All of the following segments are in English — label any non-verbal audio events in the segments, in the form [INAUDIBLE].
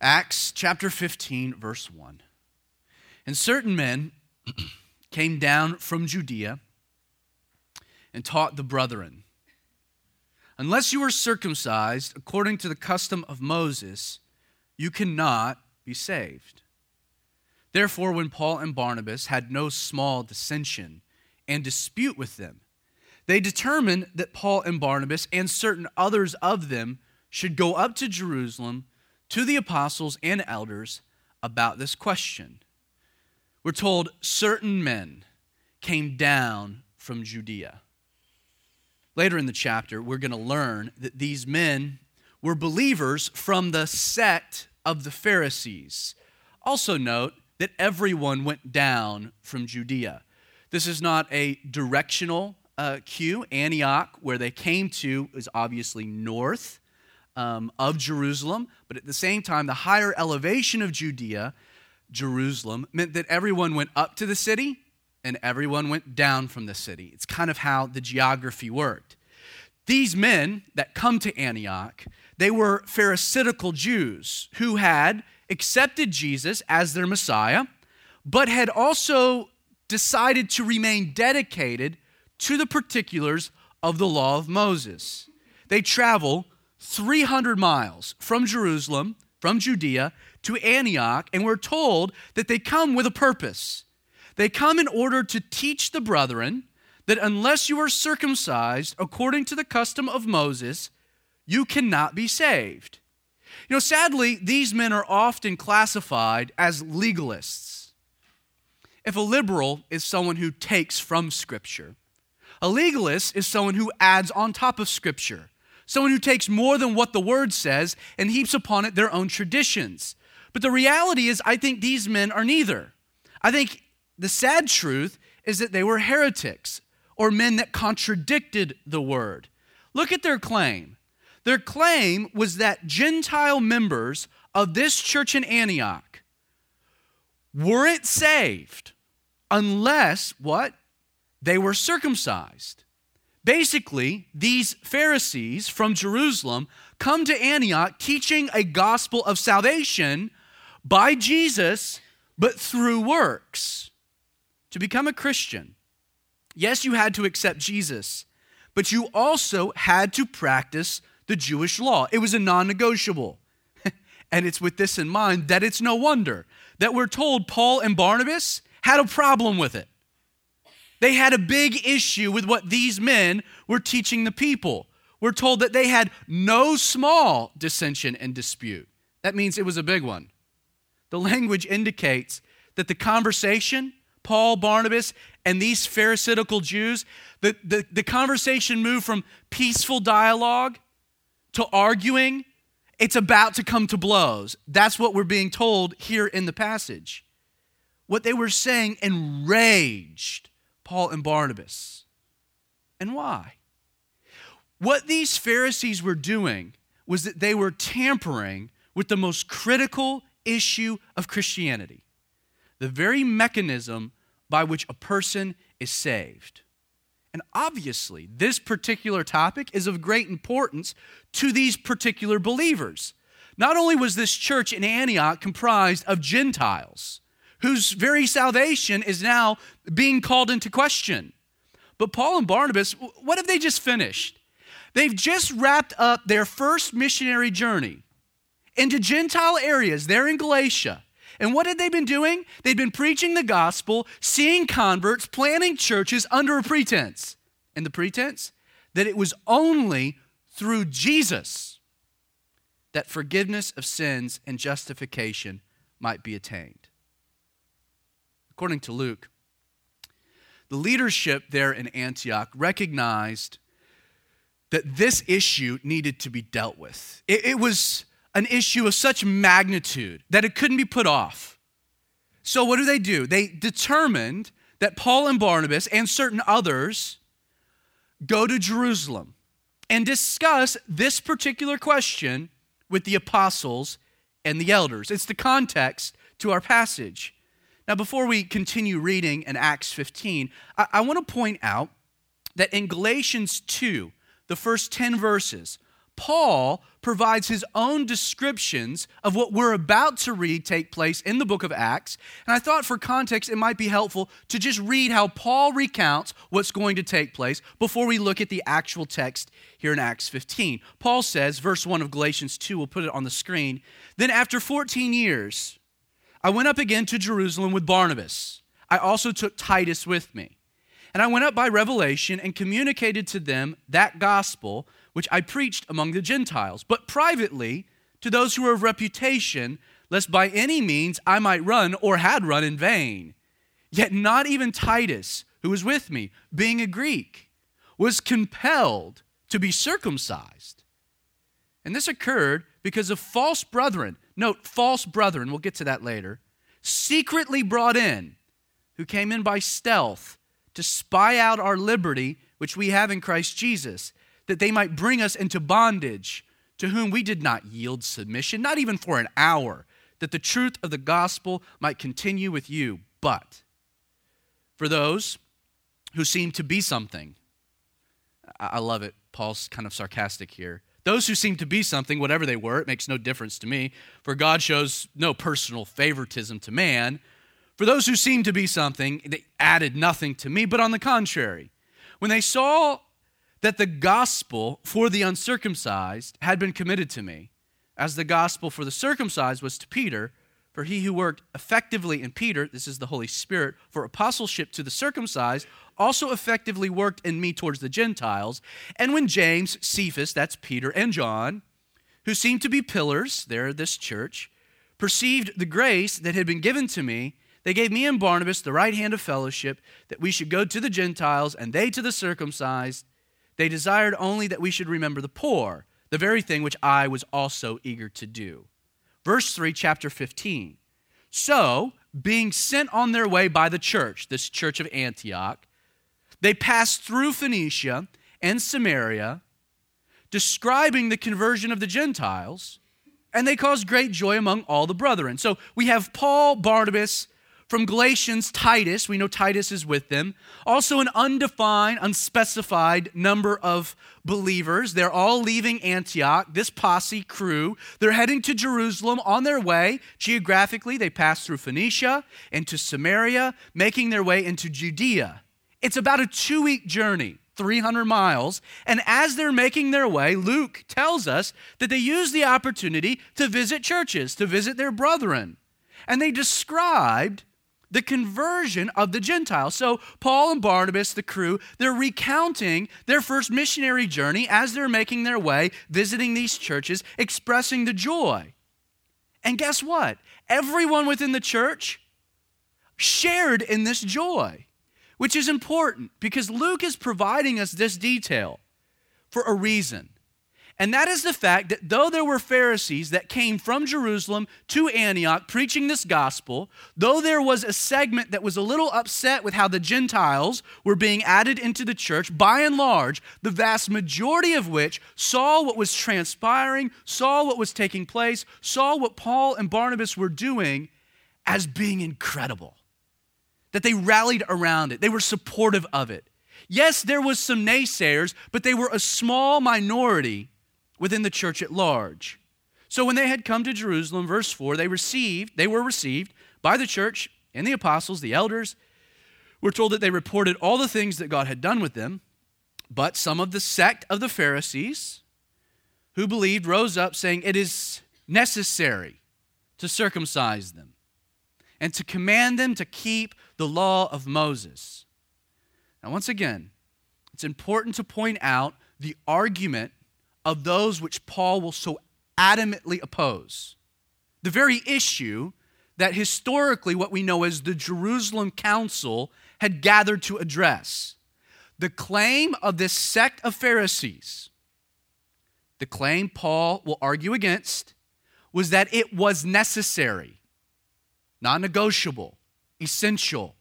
Acts chapter 15, verse 1. And certain men [CLEARS THROAT] came down from Judea and taught the brethren Unless you are circumcised according to the custom of Moses, you cannot be saved. Therefore, when Paul and Barnabas had no small dissension and dispute with them, they determined that Paul and Barnabas and certain others of them should go up to Jerusalem to the apostles and elders about this question. We're told certain men came down from Judea. Later in the chapter, we're going to learn that these men were believers from the sect of the Pharisees. Also, note that everyone went down from Judea. This is not a directional uh, cue. Antioch, where they came to, is obviously north um, of Jerusalem, but at the same time, the higher elevation of Judea, Jerusalem, meant that everyone went up to the city and everyone went down from the city. It's kind of how the geography worked. These men that come to Antioch, they were Pharisaical Jews who had accepted Jesus as their Messiah, but had also decided to remain dedicated to the particulars of the law of Moses. They travel 300 miles from Jerusalem, from Judea, to Antioch, and we're told that they come with a purpose. They come in order to teach the brethren that unless you are circumcised according to the custom of Moses, you cannot be saved. You know, sadly, these men are often classified as legalists. If a liberal is someone who takes from Scripture, a legalist is someone who adds on top of Scripture, someone who takes more than what the Word says and heaps upon it their own traditions. But the reality is, I think these men are neither. I think the sad truth is that they were heretics or men that contradicted the word. Look at their claim. Their claim was that Gentile members of this church in Antioch weren't saved unless what? They were circumcised. Basically, these Pharisees from Jerusalem come to Antioch teaching a gospel of salvation by Jesus, but through works to become a Christian, yes, you had to accept Jesus, but you also had to practice the Jewish law. It was a non negotiable. [LAUGHS] and it's with this in mind that it's no wonder that we're told Paul and Barnabas had a problem with it. They had a big issue with what these men were teaching the people. We're told that they had no small dissension and dispute. That means it was a big one. The language indicates that the conversation Paul, Barnabas, and these Pharisaical Jews, the, the, the conversation moved from peaceful dialogue to arguing. It's about to come to blows. That's what we're being told here in the passage. What they were saying enraged Paul and Barnabas. And why? What these Pharisees were doing was that they were tampering with the most critical issue of Christianity the very mechanism by which a person is saved. And obviously, this particular topic is of great importance to these particular believers. Not only was this church in Antioch comprised of Gentiles, whose very salvation is now being called into question, but Paul and Barnabas, what have they just finished? They've just wrapped up their first missionary journey into Gentile areas there in Galatia. And what had they been doing? They'd been preaching the gospel, seeing converts, planting churches under a pretense. And the pretense? That it was only through Jesus that forgiveness of sins and justification might be attained. According to Luke, the leadership there in Antioch recognized that this issue needed to be dealt with. It, it was an issue of such magnitude that it couldn't be put off. So, what do they do? They determined that Paul and Barnabas and certain others go to Jerusalem and discuss this particular question with the apostles and the elders. It's the context to our passage. Now, before we continue reading in Acts 15, I, I want to point out that in Galatians 2, the first 10 verses, Paul provides his own descriptions of what we're about to read take place in the book of Acts. And I thought for context, it might be helpful to just read how Paul recounts what's going to take place before we look at the actual text here in Acts 15. Paul says, verse 1 of Galatians 2, we'll put it on the screen. Then after 14 years, I went up again to Jerusalem with Barnabas. I also took Titus with me. And I went up by revelation and communicated to them that gospel which I preached among the Gentiles, but privately to those who were of reputation, lest by any means I might run or had run in vain. Yet not even Titus, who was with me, being a Greek, was compelled to be circumcised. And this occurred because of false brethren. Note, false brethren, we'll get to that later, secretly brought in, who came in by stealth to spy out our liberty, which we have in Christ Jesus that they might bring us into bondage, to whom we did not yield submission, not even for an hour, that the truth of the gospel might continue with you. But for those who seem to be something, I love it. Paul's kind of sarcastic here. Those who seem to be something, whatever they were, it makes no difference to me, for God shows no personal favoritism to man. For those who seem to be something, they added nothing to me, but on the contrary, when they saw that the gospel for the uncircumcised had been committed to me, as the gospel for the circumcised was to Peter. For he who worked effectively in Peter, this is the Holy Spirit, for apostleship to the circumcised, also effectively worked in me towards the Gentiles. And when James, Cephas, that's Peter, and John, who seemed to be pillars there, this church, perceived the grace that had been given to me, they gave me and Barnabas the right hand of fellowship, that we should go to the Gentiles and they to the circumcised. They desired only that we should remember the poor, the very thing which I was also eager to do. Verse 3, chapter 15. So, being sent on their way by the church, this church of Antioch, they passed through Phoenicia and Samaria, describing the conversion of the Gentiles, and they caused great joy among all the brethren. So we have Paul, Barnabas, from Galatians, Titus, we know Titus is with them. Also, an undefined, unspecified number of believers. They're all leaving Antioch, this posse crew. They're heading to Jerusalem on their way. Geographically, they pass through Phoenicia into Samaria, making their way into Judea. It's about a two week journey. 300 miles. And as they're making their way, Luke tells us that they use the opportunity to visit churches, to visit their brethren. And they described the conversion of the Gentiles. So, Paul and Barnabas, the crew, they're recounting their first missionary journey as they're making their way, visiting these churches, expressing the joy. And guess what? Everyone within the church shared in this joy, which is important because Luke is providing us this detail for a reason. And that is the fact that though there were Pharisees that came from Jerusalem to Antioch preaching this gospel, though there was a segment that was a little upset with how the Gentiles were being added into the church, by and large, the vast majority of which saw what was transpiring, saw what was taking place, saw what Paul and Barnabas were doing as being incredible. That they rallied around it, they were supportive of it. Yes, there was some naysayers, but they were a small minority within the church at large. So when they had come to Jerusalem, verse 4, they received, they were received by the church and the apostles, the elders. We're told that they reported all the things that God had done with them. But some of the sect of the Pharisees who believed rose up, saying, It is necessary to circumcise them and to command them to keep the law of Moses. Now, once again, it's important to point out the argument of those which Paul will so adamantly oppose. The very issue that historically what we know as the Jerusalem Council had gathered to address. The claim of this sect of Pharisees, the claim Paul will argue against, was that it was necessary, non negotiable, essential,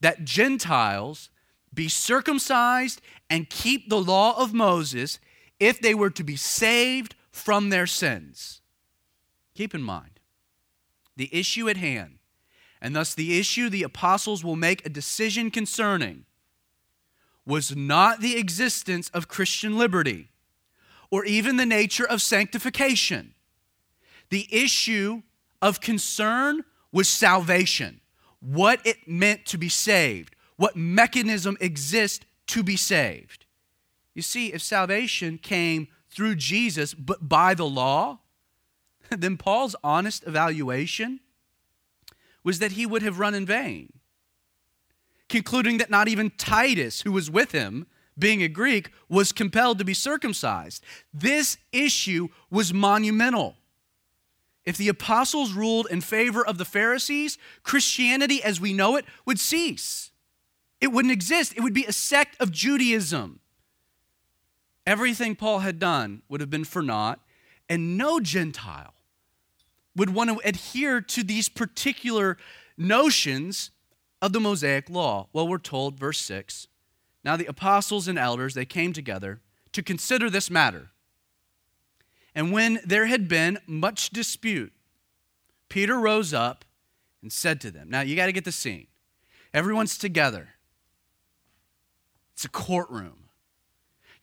that Gentiles be circumcised and keep the law of Moses if they were to be saved from their sins. Keep in mind the issue at hand, and thus the issue the apostles will make a decision concerning, was not the existence of Christian liberty, or even the nature of sanctification. The issue of concern was salvation, what it meant to be saved, what mechanism exists to be saved. You see, if salvation came through Jesus but by the law, [LAUGHS] then Paul's honest evaluation was that he would have run in vain, concluding that not even Titus, who was with him, being a Greek, was compelled to be circumcised. This issue was monumental. If the apostles ruled in favor of the Pharisees, Christianity as we know it would cease. It wouldn't exist. It would be a sect of Judaism. Everything Paul had done would have been for naught, and no Gentile would want to adhere to these particular notions of the Mosaic law. Well, we're told, verse 6 now the apostles and elders, they came together to consider this matter. And when there had been much dispute, Peter rose up and said to them, Now you got to get the scene. Everyone's together, it's a courtroom.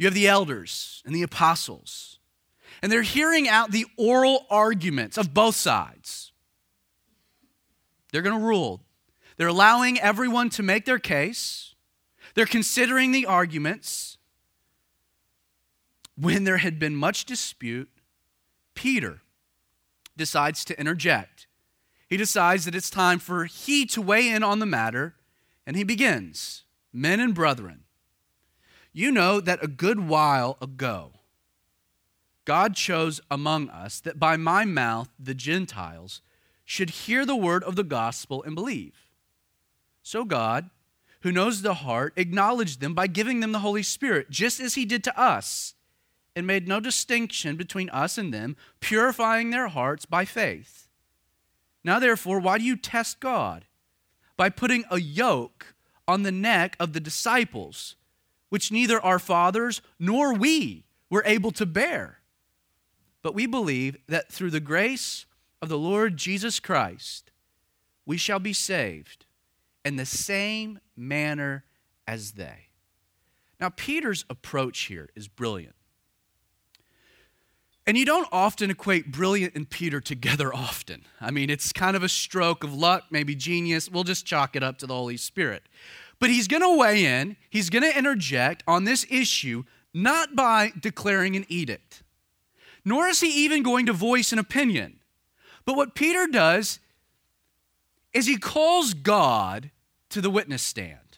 You have the elders and the apostles, and they're hearing out the oral arguments of both sides. They're going to rule. They're allowing everyone to make their case. They're considering the arguments. When there had been much dispute, Peter decides to interject. He decides that it's time for he to weigh in on the matter, and he begins Men and brethren, you know that a good while ago, God chose among us that by my mouth the Gentiles should hear the word of the gospel and believe. So God, who knows the heart, acknowledged them by giving them the Holy Spirit, just as he did to us and made no distinction between us and them, purifying their hearts by faith. Now, therefore, why do you test God? By putting a yoke on the neck of the disciples, which neither our fathers nor we were able to bear. But we believe that through the grace of the Lord Jesus Christ, we shall be saved in the same manner as they. Now, Peter's approach here is brilliant. And you don't often equate brilliant and Peter together [LAUGHS] often. I mean, it's kind of a stroke of luck, maybe genius. We'll just chalk it up to the Holy Spirit. But he's going to weigh in, he's going to interject on this issue, not by declaring an edict, nor is he even going to voice an opinion. But what Peter does is he calls God to the witness stand.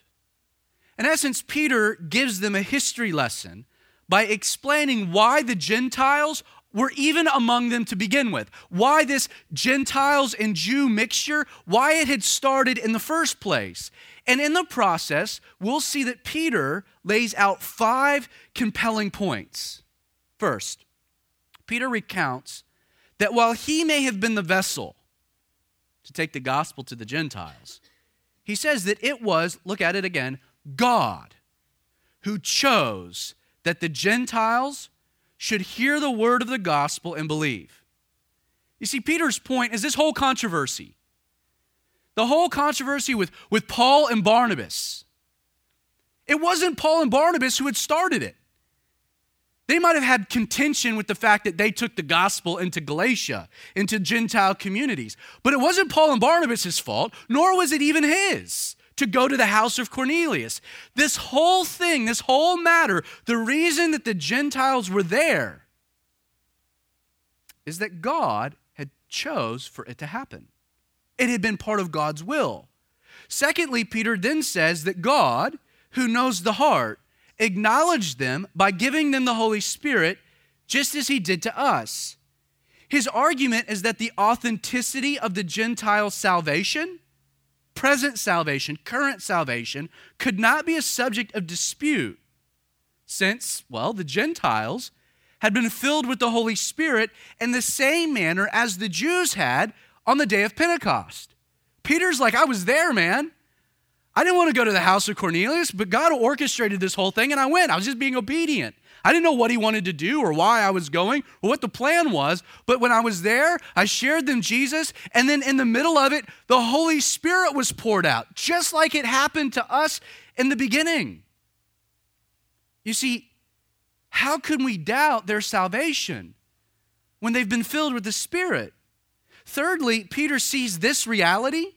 In essence, Peter gives them a history lesson by explaining why the Gentiles were even among them to begin with, why this Gentiles and Jew mixture, why it had started in the first place. And in the process, we'll see that Peter lays out five compelling points. First, Peter recounts that while he may have been the vessel to take the gospel to the Gentiles, he says that it was, look at it again, God who chose that the Gentiles should hear the word of the gospel and believe. You see, Peter's point is this whole controversy. The whole controversy with, with Paul and Barnabas. It wasn't Paul and Barnabas who had started it. They might have had contention with the fact that they took the gospel into Galatia, into Gentile communities. But it wasn't Paul and Barnabas' fault, nor was it even his to go to the house of Cornelius. This whole thing, this whole matter, the reason that the Gentiles were there is that God had chose for it to happen. It had been part of God's will. Secondly, Peter then says that God, who knows the heart, acknowledged them by giving them the Holy Spirit just as he did to us. His argument is that the authenticity of the Gentile salvation present salvation, current salvation, could not be a subject of dispute since, well, the Gentiles had been filled with the Holy Spirit in the same manner as the Jews had on the day of Pentecost. Peter's like, I was there, man. I didn't want to go to the house of Cornelius, but God orchestrated this whole thing and I went. I was just being obedient. I didn't know what he wanted to do or why I was going or what the plan was, but when I was there, I shared them Jesus, and then in the middle of it, the Holy Spirit was poured out, just like it happened to us in the beginning. You see, how can we doubt their salvation when they've been filled with the Spirit? Thirdly, Peter sees this reality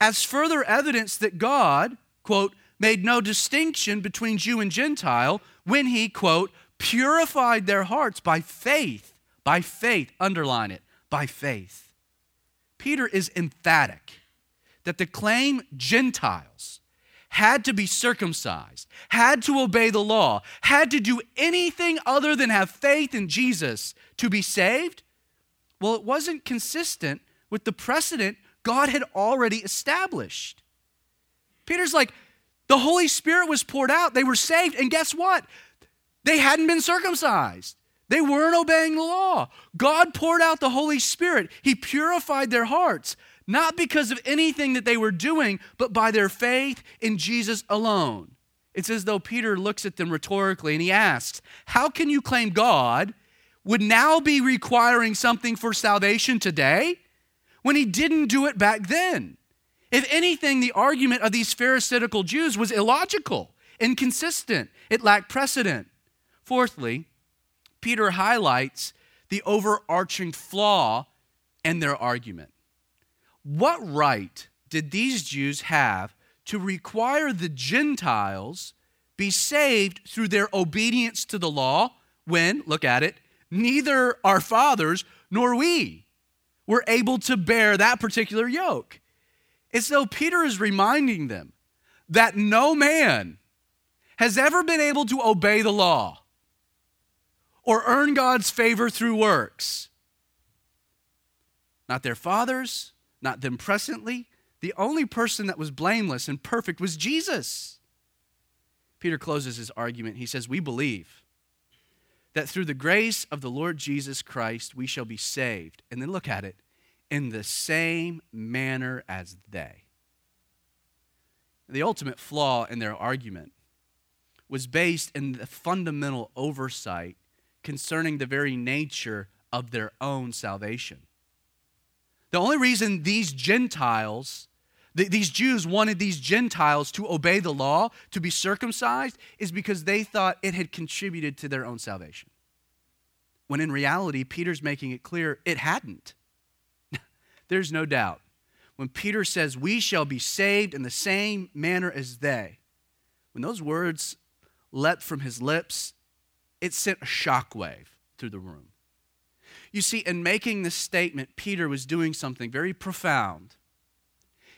as further evidence that God, quote, made no distinction between Jew and Gentile when he, quote, purified their hearts by faith. By faith, underline it, by faith. Peter is emphatic that the claim Gentiles had to be circumcised, had to obey the law, had to do anything other than have faith in Jesus to be saved, well, it wasn't consistent with the precedent God had already established. Peter's like, the Holy Spirit was poured out, they were saved, and guess what? They hadn't been circumcised. They weren't obeying the law. God poured out the Holy Spirit. He purified their hearts, not because of anything that they were doing, but by their faith in Jesus alone. It's as though Peter looks at them rhetorically and he asks, How can you claim God would now be requiring something for salvation today when he didn't do it back then? If anything, the argument of these Pharisaical Jews was illogical, inconsistent, it lacked precedent. Fourthly, Peter highlights the overarching flaw in their argument. What right did these Jews have to require the Gentiles be saved through their obedience to the law when, look at it, neither our fathers nor we were able to bear that particular yoke? It's though Peter is reminding them that no man has ever been able to obey the law or earn God's favor through works. Not their fathers, not them presently. The only person that was blameless and perfect was Jesus. Peter closes his argument. He says, We believe that through the grace of the Lord Jesus Christ we shall be saved. And then look at it in the same manner as they. The ultimate flaw in their argument was based in the fundamental oversight concerning the very nature of their own salvation. The only reason these Gentiles, these Jews wanted these Gentiles to obey the law, to be circumcised, is because they thought it had contributed to their own salvation. When in reality, Peter's making it clear it hadn't. There's no doubt. When Peter says, We shall be saved in the same manner as they, when those words leapt from his lips, it sent a shockwave through the room. You see, in making this statement, Peter was doing something very profound.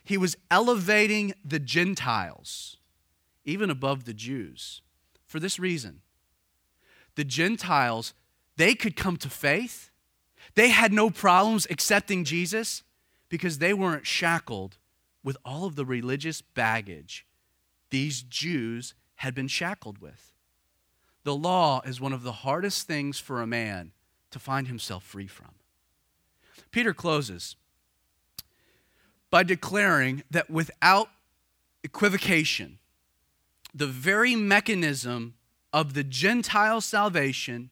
He was elevating the Gentiles, even above the Jews, for this reason. The Gentiles, they could come to faith. They had no problems accepting Jesus because they weren't shackled with all of the religious baggage these Jews had been shackled with. The law is one of the hardest things for a man to find himself free from. Peter closes by declaring that without equivocation, the very mechanism of the Gentile salvation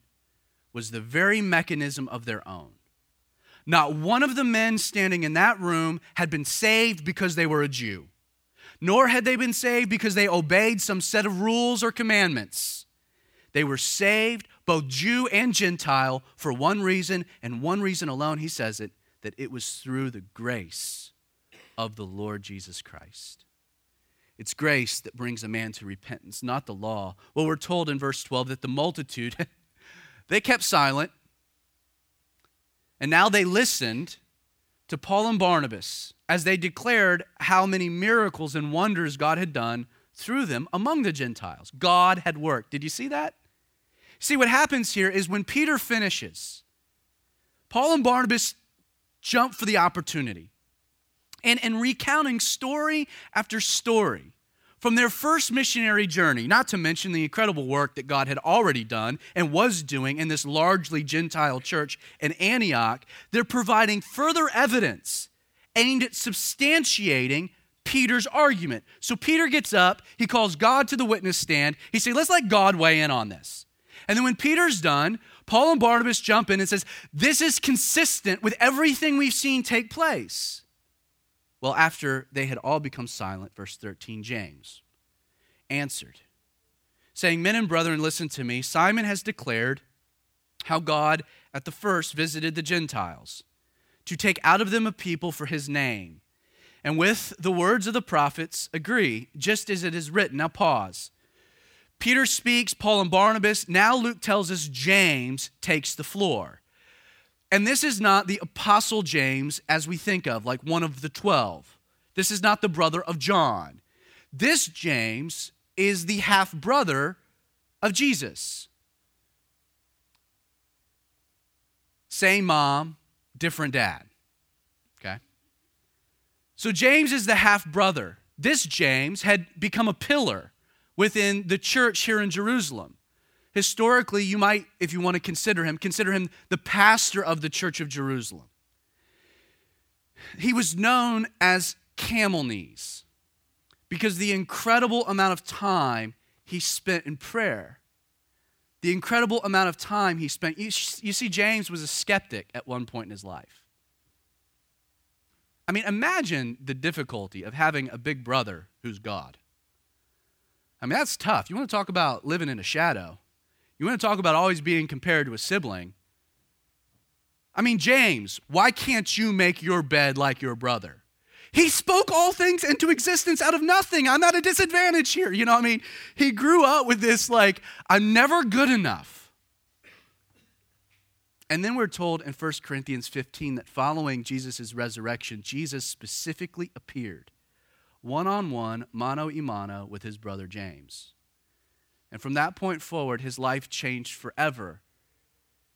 was the very mechanism of their own. Not one of the men standing in that room had been saved because they were a Jew, nor had they been saved because they obeyed some set of rules or commandments. They were saved, both Jew and Gentile, for one reason and one reason alone. He says it that it was through the grace of the Lord Jesus Christ. It's grace that brings a man to repentance, not the law. Well, we're told in verse 12 that the multitude, [LAUGHS] they kept silent, and now they listened to Paul and Barnabas as they declared how many miracles and wonders God had done through them among the Gentiles. God had worked. Did you see that? See, what happens here is when Peter finishes, Paul and Barnabas jump for the opportunity. And in recounting story after story from their first missionary journey, not to mention the incredible work that God had already done and was doing in this largely Gentile church in Antioch, they're providing further evidence aimed at substantiating Peter's argument. So Peter gets up, he calls God to the witness stand. He says, Let's let God weigh in on this. And then when Peter's done, Paul and Barnabas jump in and says, "This is consistent with everything we've seen take place." Well, after they had all become silent, verse 13, James answered, saying, Men and brethren, listen to me. Simon has declared how God at the first visited the Gentiles to take out of them a people for his name. And with the words of the prophets agree, just as it is written. Now pause. Peter speaks, Paul and Barnabas. Now Luke tells us James takes the floor. And this is not the Apostle James as we think of, like one of the 12. This is not the brother of John. This James is the half brother of Jesus. Same mom, different dad. Okay? So James is the half brother. This James had become a pillar within the church here in Jerusalem. Historically, you might, if you want to consider him, consider him the pastor of the church of Jerusalem. He was known as camel knees because the incredible amount of time he spent in prayer. The incredible amount of time he spent. You, you see, James was a skeptic at one point in his life. I mean, imagine the difficulty of having a big brother who's God. I mean, that's tough. You want to talk about living in a shadow. You want to talk about always being compared to a sibling. I mean, James, why can't you make your bed like your brother? He spoke all things into existence out of nothing. I'm at a disadvantage here. You know what I mean? He grew up with this, like, I'm never good enough. And then we're told in 1 Corinthians 15 that following Jesus' resurrection, Jesus specifically appeared one on one, mano a mano, with his brother James. And from that point forward, his life changed forever.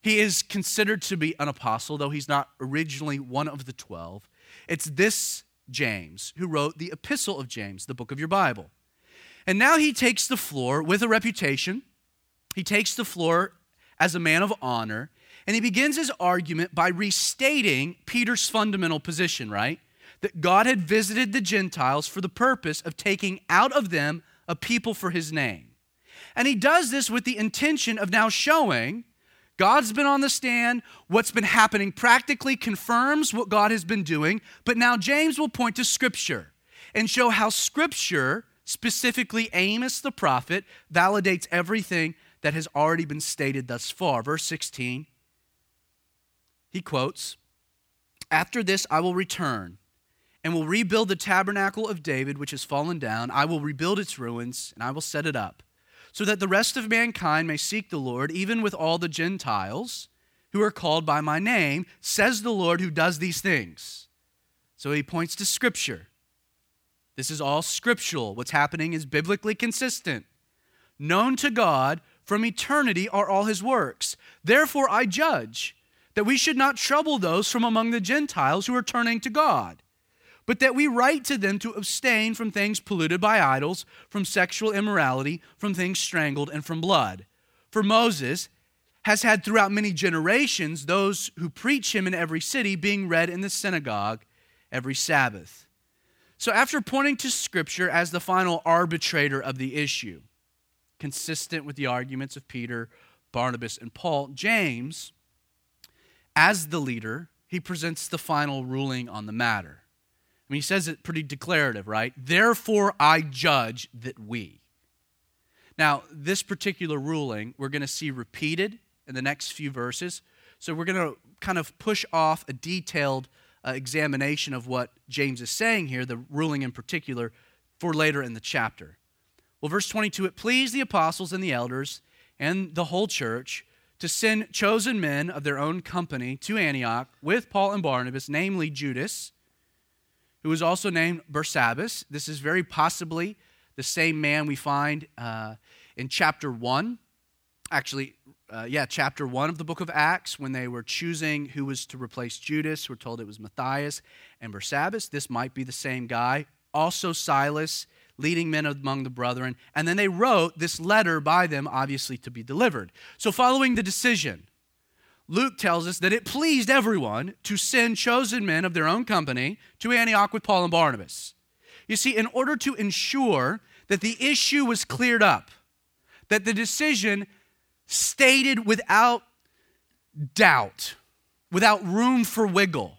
He is considered to be an apostle, though he's not originally one of the 12. It's this James, who wrote the Epistle of James, the book of your Bible. And now he takes the floor with a reputation. He takes the floor as a man of honor, and he begins his argument by restating Peter's fundamental position, right? That God had visited the Gentiles for the purpose of taking out of them a people for his name. And he does this with the intention of now showing God's been on the stand. What's been happening practically confirms what God has been doing. But now James will point to Scripture and show how Scripture, specifically Amos the prophet, validates everything that has already been stated thus far. Verse 16, he quotes After this I will return and will rebuild the tabernacle of David, which has fallen down. I will rebuild its ruins and I will set it up so that the rest of mankind may seek the Lord, even with all the Gentiles who are called by my name, says the Lord who does these things. So he points to Scripture. This is all scriptural. What's happening is biblically consistent. Known to God from eternity are all his works. Therefore, I judge that we should not trouble those from among the Gentiles who are turning to God but that we write to them to abstain from things polluted by idols, from sexual immorality, from things strangled, and from blood. For Moses has had throughout many generations those who preach him in every city being read in the synagogue every Sabbath. So, after pointing to Scripture as the final arbitrator of the issue, consistent with the arguments of Peter, Barnabas, and Paul, James, as the leader, he presents the final ruling on the matter. I mean, he says it pretty declarative, right? Therefore, I judge that we. Now, this particular ruling we're going to see repeated in the next few verses. So we're going to kind of push off a detailed uh, examination of what James is saying here, the ruling in particular, for later in the chapter. Well, verse 22 it pleased the apostles and the elders and the whole church to send chosen men of their own company to Antioch with Paul and Barnabas, namely Judas who was also named Barsabbas. This is very possibly the same man we find uh, in chapter 1. Actually, uh, yeah, chapter 1 of the book of Acts, when they were choosing who was to replace Judas, we're told it was Matthias and Barsabbas. This might be the same guy. Also, Silas, leading men among the brethren. And then they wrote this letter by them, obviously, to be delivered. So, following the decision Luke tells us that it pleased everyone to send chosen men of their own company to Antioch with Paul and Barnabas. You see, in order to ensure that the issue was cleared up, that the decision stated without doubt, without room for wiggle,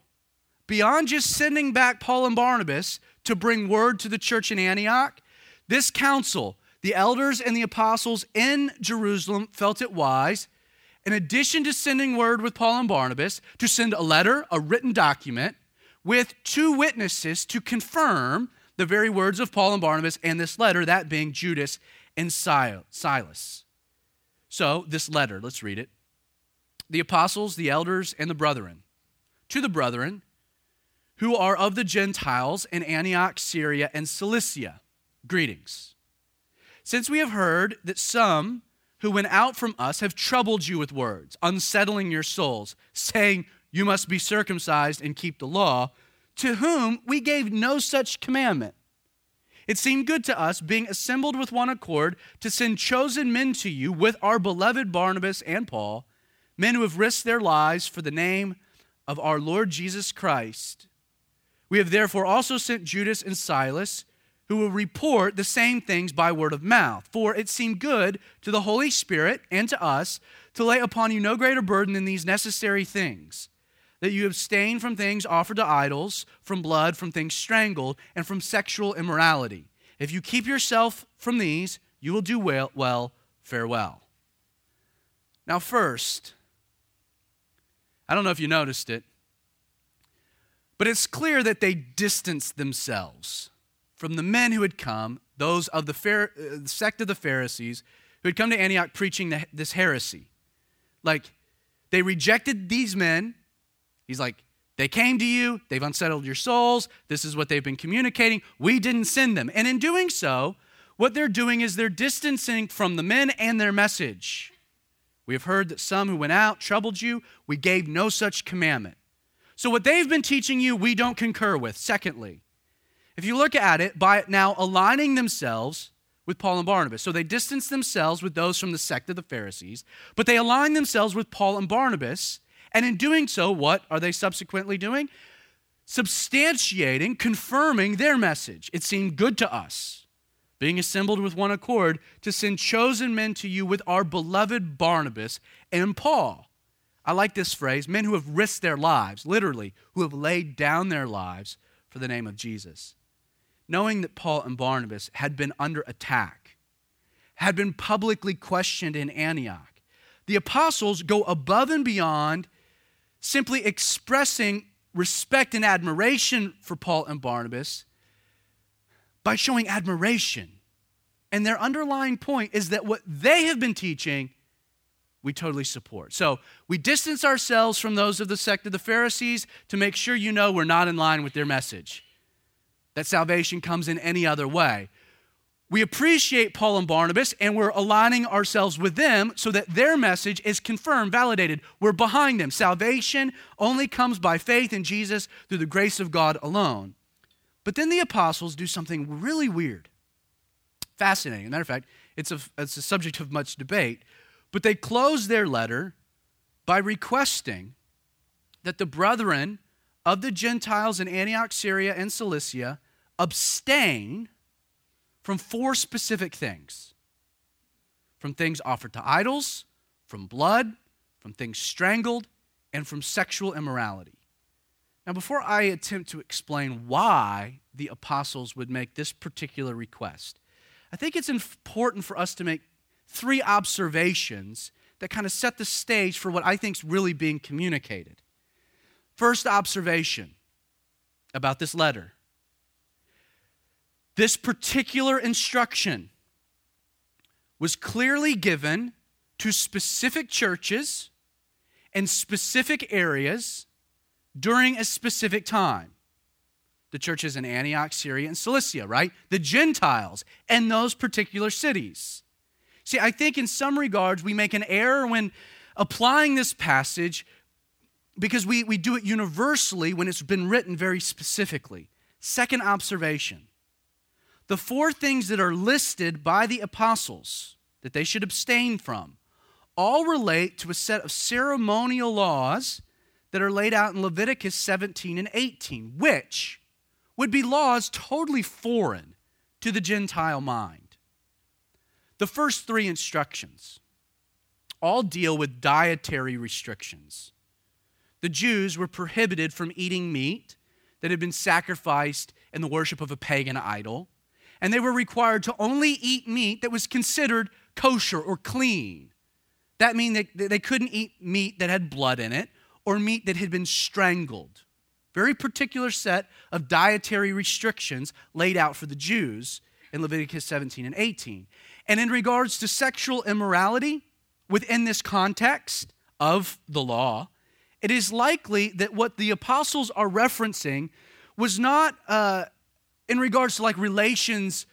beyond just sending back Paul and Barnabas to bring word to the church in Antioch, this council, the elders and the apostles in Jerusalem felt it wise, in addition to sending word with Paul and Barnabas, to send a letter, a written document, with two witnesses to confirm the very words of Paul and Barnabas and this letter, that being Judas and Silas. So, this letter, let's read it. The apostles, the elders, and the brethren. To the brethren who are of the Gentiles in Antioch, Syria, and Cilicia, greetings. Since we have heard that some who went out from us have troubled you with words, unsettling your souls, saying, You must be circumcised and keep the law, to whom we gave no such commandment. It seemed good to us, being assembled with one accord, to send chosen men to you with our beloved Barnabas and Paul, men who have risked their lives for the name of our Lord Jesus Christ. We have therefore also sent Judas and Silas, who will report the same things by word of mouth. For it seemed good to the Holy Spirit and to us to lay upon you no greater burden than these necessary things that you abstain from things offered to idols, from blood, from things strangled, and from sexual immorality. If you keep yourself from these, you will do well, well farewell. Now, first, I don't know if you noticed it, but it's clear that they distanced themselves from the men who had come, those of the, Phar- uh, sect of the Pharisees, who had come to Antioch preaching the, this heresy. Like, they rejected these men He's like, they came to you, they've unsettled your souls, this is what they've been communicating. We didn't send them. And in doing so, what they're doing is they're distancing from the men and their message. We have heard that some who went out troubled you. We gave no such commandment. So, what they've been teaching you, we don't concur with. Secondly, if you look at it by now aligning themselves with Paul and Barnabas. So they distance themselves with those from the sect of the Pharisees, but they align themselves with Paul and Barnabas and in doing so, what are they subsequently doing? Substantiating, confirming their message. It seemed good to us, being assembled with one accord, to send chosen men to you with our beloved Barnabas and Paul. I like this phrase men who have risked their lives, literally, who have laid down their lives for the name of Jesus. Knowing that Paul and Barnabas had been under attack, had been publicly questioned in Antioch, the apostles go above and beyond simply expressing respect and admiration for Paul and Barnabas by showing admiration. And their underlying point is that what they have been teaching, we totally support. So we distance ourselves from those of the sect of the Pharisees to make sure you know we're not in line with their message, that salvation comes in any other way. We appreciate Paul and Barnabas and we're aligning ourselves with them so that their message is confirmed, validated. We're behind them. Salvation only comes by faith in Jesus through the grace of God alone. But then the apostles do something really weird, fascinating. As a matter of fact, it's a, it's a subject of much debate. But they close their letter by requesting that the brethren of the Gentiles in Antioch, Syria, and Cilicia abstain from four specific things from things offered to idols, from blood, from things strangled, and from sexual immorality. Now, before I attempt to explain why the apostles would make this particular request, I think it's important for us to make three observations that kind of set the stage for what I think is really being communicated. First observation about this letter this particular instruction was clearly given to specific churches and specific areas during a specific time. The churches in Antioch, Syria, and Cilicia, right? The Gentiles and those particular cities. See, I think in some regards we make an error when applying this passage because we, we do it universally when it's been written very specifically. Second observation the four things that are listed by the apostles that they should abstain from all relate to a set of ceremonial laws that are laid out in Leviticus 17 and 18, which would be laws totally foreign to the Gentile mind. The first three instructions all deal with dietary restrictions. The Jews were prohibited from eating meat that had been sacrificed in the worship of a pagan idol and they were required to only eat meat that was considered kosher or clean. That means they, they couldn't eat meat that had blood in it or meat that had been strangled. Very particular set of dietary restrictions laid out for the Jews in Leviticus 17 and 18. And in regards to sexual immorality, within this context of the law, it is likely that what the apostles are referencing was not uh, in regards to like relations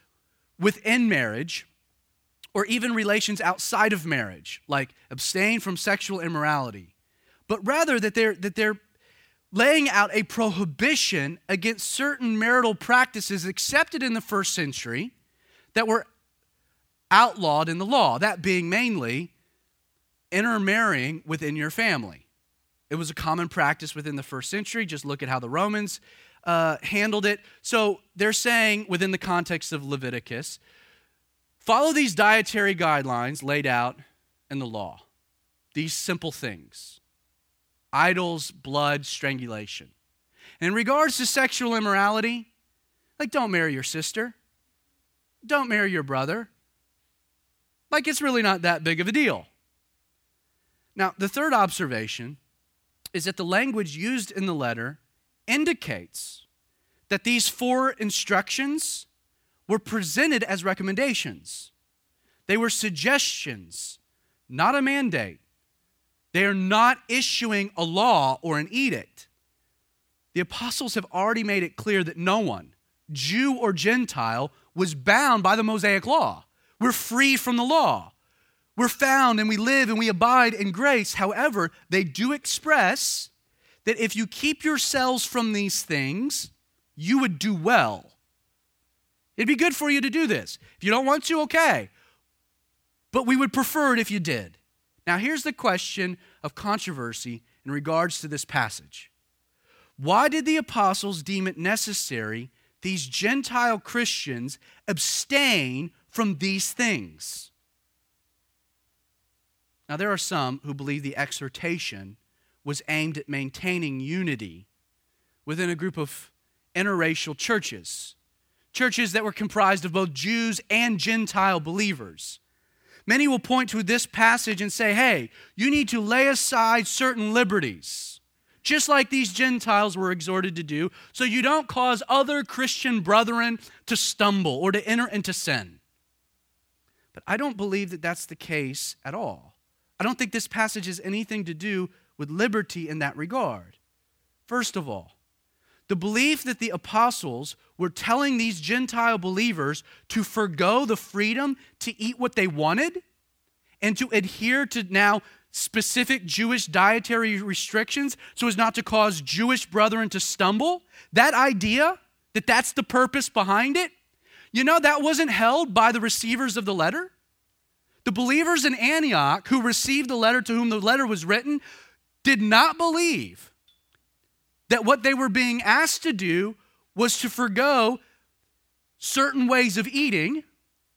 within marriage or even relations outside of marriage, like abstain from sexual immorality, but rather that they're, that they're laying out a prohibition against certain marital practices accepted in the first century that were outlawed in the law, that being mainly intermarrying within your family. It was a common practice within the first century. Just look at how the Romans uh, handled it. So they're saying, within the context of Leviticus, follow these dietary guidelines laid out in the law. These simple things idols, blood, strangulation. And in regards to sexual immorality, like don't marry your sister, don't marry your brother. Like it's really not that big of a deal. Now, the third observation is that the language used in the letter indicates that these four instructions were presented as recommendations. They were suggestions, not a mandate. They are not issuing a law or an edict. The apostles have already made it clear that no one, Jew or Gentile, was bound by the Mosaic law. We're free from the law. We're found and we live and we abide in grace. However, they do express that if you keep yourselves from these things, you would do well. It'd be good for you to do this. If you don't want to, okay. But we would prefer it if you did. Now, here's the question of controversy in regards to this passage Why did the apostles deem it necessary these Gentile Christians abstain from these things? Now, there are some who believe the exhortation was aimed at maintaining unity within a group of interracial churches, churches that were comprised of both Jews and Gentile believers. Many will point to this passage and say, hey, you need to lay aside certain liberties, just like these Gentiles were exhorted to do, so you don't cause other Christian brethren to stumble or to enter into sin. But I don't believe that that's the case at all. I don't think this passage has anything to do with liberty in that regard. First of all, the belief that the apostles were telling these Gentile believers to forego the freedom to eat what they wanted and to adhere to now specific Jewish dietary restrictions so as not to cause Jewish brethren to stumble, that idea that that's the purpose behind it, you know, that wasn't held by the receivers of the letter. The believers in Antioch who received the letter to whom the letter was written did not believe that what they were being asked to do was to forego certain ways of eating,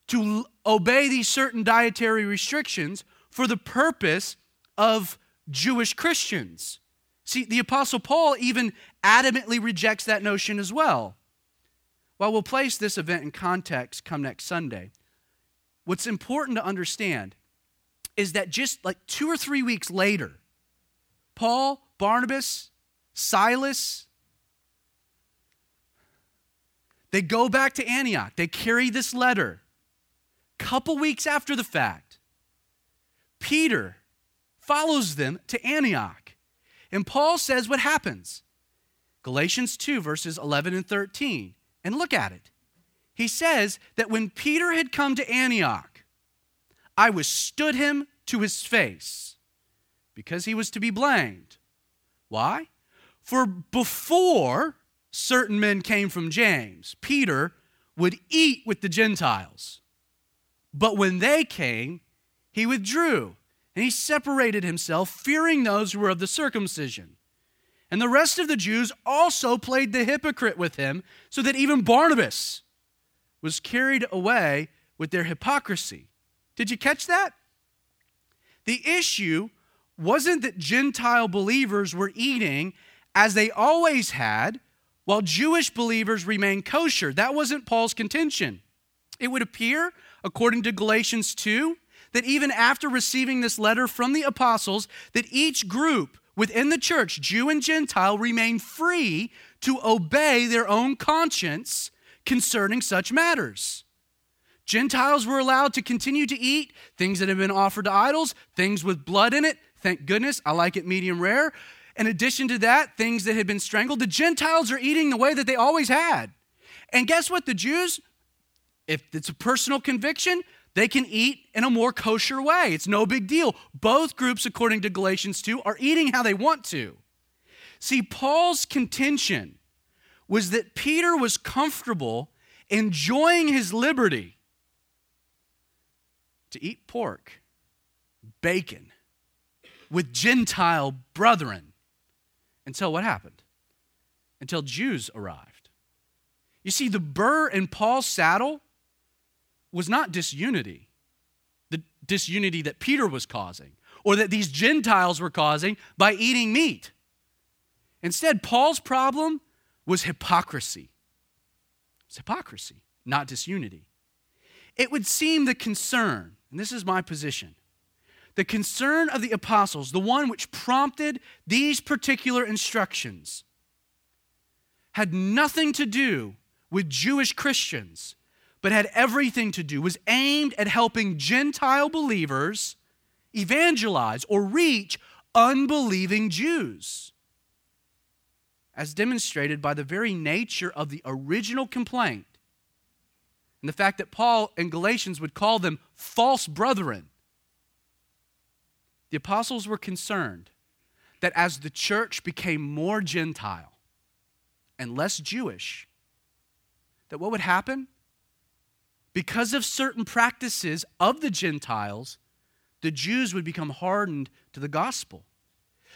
to obey these certain dietary restrictions for the purpose of Jewish Christians. See, the Apostle Paul even adamantly rejects that notion as well. While we'll place this event in context come next Sunday, what's important to understand is that just like two or three weeks later, Paul, Barnabas, Silas, they go back to Antioch. They carry this letter. Couple weeks after the fact, Peter follows them to Antioch. And Paul says what happens. Galatians 2, verses 11 and 13. And look at it he says that when Peter had come to Antioch, I withstood him to his face because he was to be blamed. Why? For before certain men came from James, Peter would eat with the Gentiles. But when they came, he withdrew and he separated himself, fearing those who were of the circumcision. And the rest of the Jews also played the hypocrite with him, so that even Barnabas, was carried away with their hypocrisy. Did you catch that? The issue wasn't that Gentile believers were eating as they always had, while Jewish believers remained kosher. That wasn't Paul's contention. It would appear, according to Galatians 2, that even after receiving this letter from the apostles, that each group within the church, Jew and Gentile, remained free to obey their own conscience concerning such matters. Gentiles were allowed to continue to eat things that had been offered to idols, things with blood in it. Thank goodness, I like it medium rare. In addition to that, things that had been strangled. The Gentiles are eating the way that they always had. And guess what? The Jews, if it's a personal conviction, they can eat in a more kosher way. It's no big deal. Both groups, according to Galatians 2, are eating how they want to. See, Paul's contention was that Peter was comfortable enjoying his liberty to eat pork, bacon, with Gentile brethren until what happened? Until Jews arrived. You see, the burr in Paul's saddle was not disunity, the disunity that Peter was causing or that these Gentiles were causing by eating meat. Instead, Paul's problem was hypocrisy. It's hypocrisy, not disunity. It would seem the concern, and this is my position, the concern of the apostles, the one which prompted these particular instructions, had nothing to do with Jewish Christians but had everything to do, was aimed at helping Gentile believers evangelize or reach unbelieving Jews. As demonstrated by the very nature of the original complaint and the fact that Paul in Galatians would call them false brethren. The apostles were concerned that as the church became more Gentile and less Jewish, that what would happen? because of certain practices of the Gentiles, the Jews would become hardened to the gospel.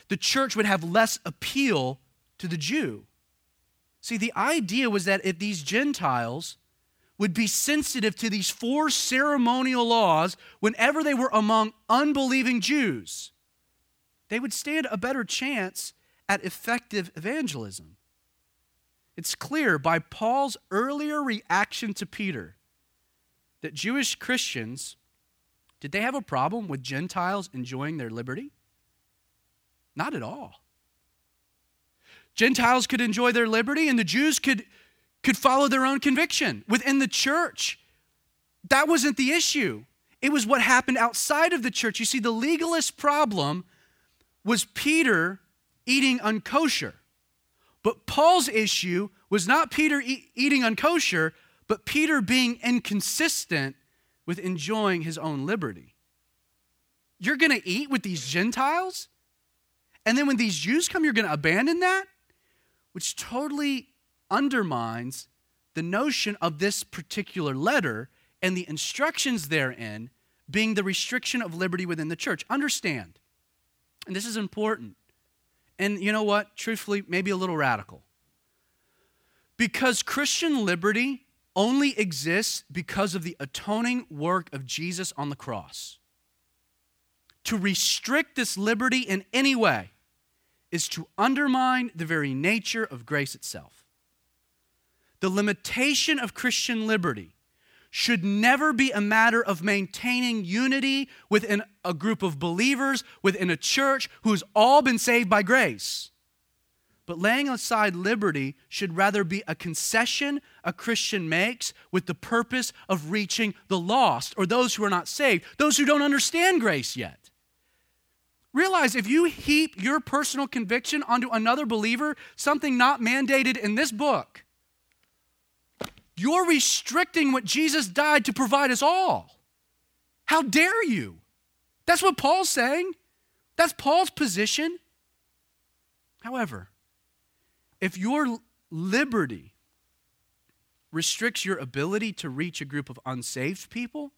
The church would have less appeal to the Jew. See, the idea was that if these Gentiles would be sensitive to these four ceremonial laws whenever they were among unbelieving Jews, they would stand a better chance at effective evangelism. It's clear by Paul's earlier reaction to Peter that Jewish Christians, did they have a problem with Gentiles enjoying their liberty? Not at all. Gentiles could enjoy their liberty and the Jews could, could follow their own conviction within the church. That wasn't the issue. It was what happened outside of the church. You see, the legalist problem was Peter eating unkosher. But Paul's issue was not Peter e- eating unkosher, but Peter being inconsistent with enjoying his own liberty. You're going to eat with these Gentiles? And then when these Jews come, you're going to abandon that? Which totally undermines the notion of this particular letter and the instructions therein being the restriction of liberty within the church. Understand, and this is important, and you know what? Truthfully, maybe a little radical. Because Christian liberty only exists because of the atoning work of Jesus on the cross. To restrict this liberty in any way is to undermine the very nature of grace itself. The limitation of Christian liberty should never be a matter of maintaining unity within a group of believers, within a church who's all been saved by grace. But laying aside liberty should rather be a concession a Christian makes with the purpose of reaching the lost or those who are not saved, those who don't understand grace yet. Realize if you heap your personal conviction onto another believer, something not mandated in this book, you're restricting what Jesus died to provide us all. How dare you? That's what Paul's saying. That's Paul's position. However, if your liberty restricts your ability to reach a group of unsaved people,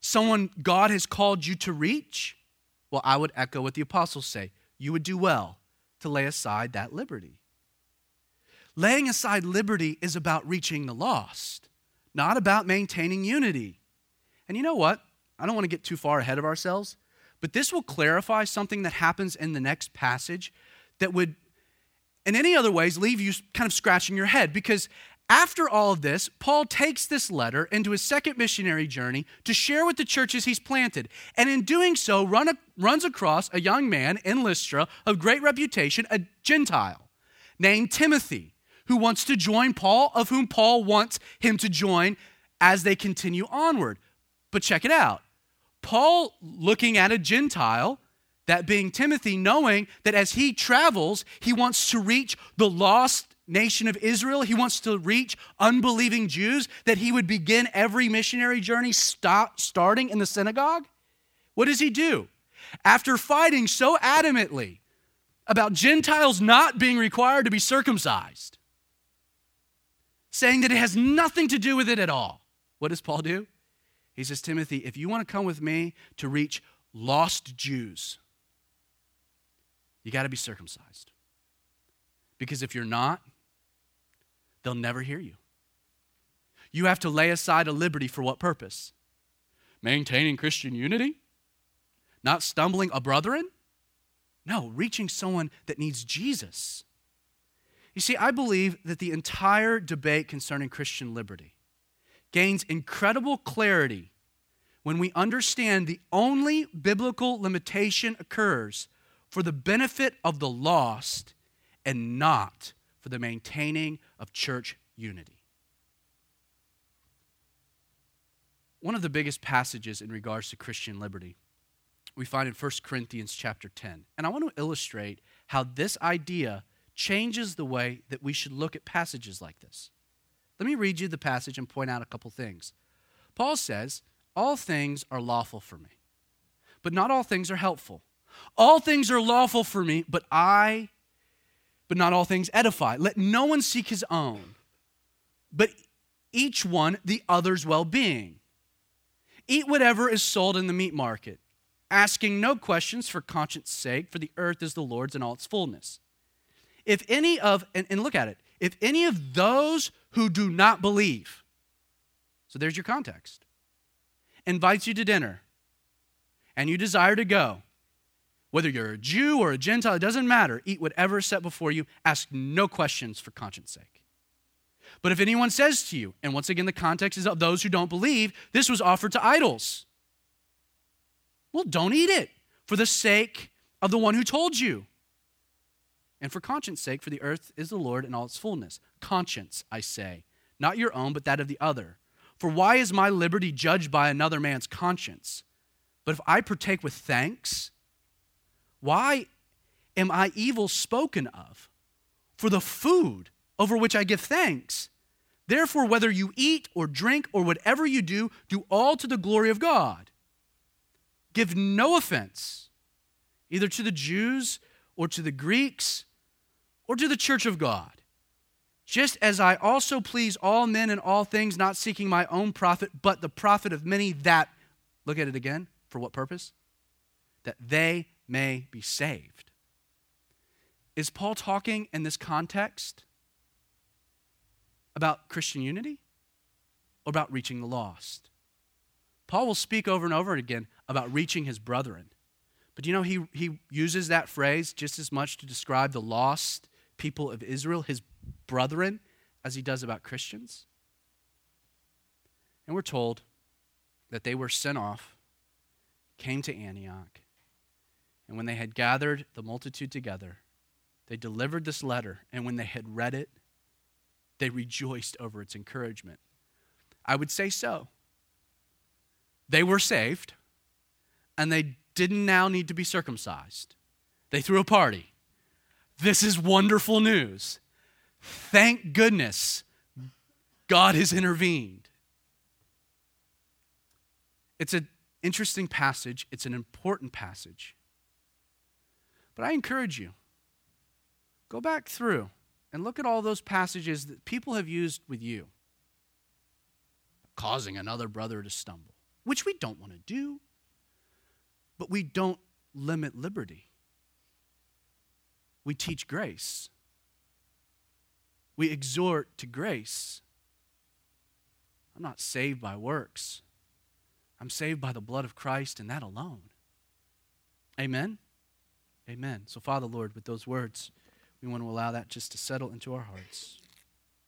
someone God has called you to reach, well, I would echo what the apostles say. You would do well to lay aside that liberty. Laying aside liberty is about reaching the lost, not about maintaining unity. And you know what? I don't want to get too far ahead of ourselves, but this will clarify something that happens in the next passage that would in any other ways leave you kind of scratching your head because after all of this, Paul takes this letter into his second missionary journey to share with the churches he's planted. And in doing so, run a, runs across a young man in Lystra of great reputation, a Gentile named Timothy, who wants to join Paul, of whom Paul wants him to join as they continue onward. But check it out Paul, looking at a Gentile, that being Timothy, knowing that as he travels, he wants to reach the lost nation of Israel. He wants to reach unbelieving Jews, that he would begin every missionary journey stop, starting in the synagogue. What does he do? After fighting so adamantly about Gentiles not being required to be circumcised, saying that it has nothing to do with it at all, what does Paul do? He says, Timothy, if you want to come with me to reach lost Jews, you got to be circumcised. Because if you're not, they'll never hear you. You have to lay aside a liberty for what purpose? Maintaining Christian unity? Not stumbling a brethren? No, reaching someone that needs Jesus. You see, I believe that the entire debate concerning Christian liberty gains incredible clarity when we understand the only biblical limitation occurs for the benefit of the lost and not for the maintaining of church unity. One of the biggest passages in regards to Christian liberty we find in 1 Corinthians chapter 10. And I want to illustrate how this idea changes the way that we should look at passages like this. Let me read you the passage and point out a couple things. Paul says, All things are lawful for me, but not all things are helpful. All things are lawful for me, but I but not all things edify. Let no one seek his own, but each one the other's well being. Eat whatever is sold in the meat market, asking no questions for conscience sake, for the earth is the Lord's in all its fullness. If any of, and, and look at it, if any of those who do not believe, so there's your context, invites you to dinner, and you desire to go, whether you're a Jew or a Gentile, it doesn't matter. Eat whatever is set before you. Ask no questions for conscience sake. But if anyone says to you, and once again, the context is of those who don't believe, this was offered to idols. Well, don't eat it for the sake of the one who told you. And for conscience sake, for the earth is the Lord in all its fullness. Conscience, I say, not your own, but that of the other. For why is my liberty judged by another man's conscience? But if I partake with thanks, why am I evil spoken of? For the food over which I give thanks. Therefore, whether you eat or drink or whatever you do, do all to the glory of God. Give no offense, either to the Jews or to the Greeks or to the church of God. Just as I also please all men in all things, not seeking my own profit, but the profit of many, that, look at it again, for what purpose? That they may be saved. Is Paul talking in this context about Christian unity or about reaching the lost? Paul will speak over and over again about reaching his brethren. But you know, he, he uses that phrase just as much to describe the lost people of Israel, his brethren, as he does about Christians. And we're told that they were sent off, came to Antioch, and when they had gathered the multitude together, they delivered this letter, and when they had read it, they rejoiced over its encouragement. I would say so. They were saved, and they didn't now need to be circumcised. They threw a party. This is wonderful news. Thank goodness God has intervened. It's an interesting passage, it's an important passage. But I encourage you go back through and look at all those passages that people have used with you, causing another brother to stumble, which we don't want to do, but we don't limit liberty. We teach grace. We exhort to grace. I'm not saved by works. I'm saved by the blood of Christ and that alone. Amen? Amen. So, Father, Lord, with those words, we want to allow that just to settle into our hearts.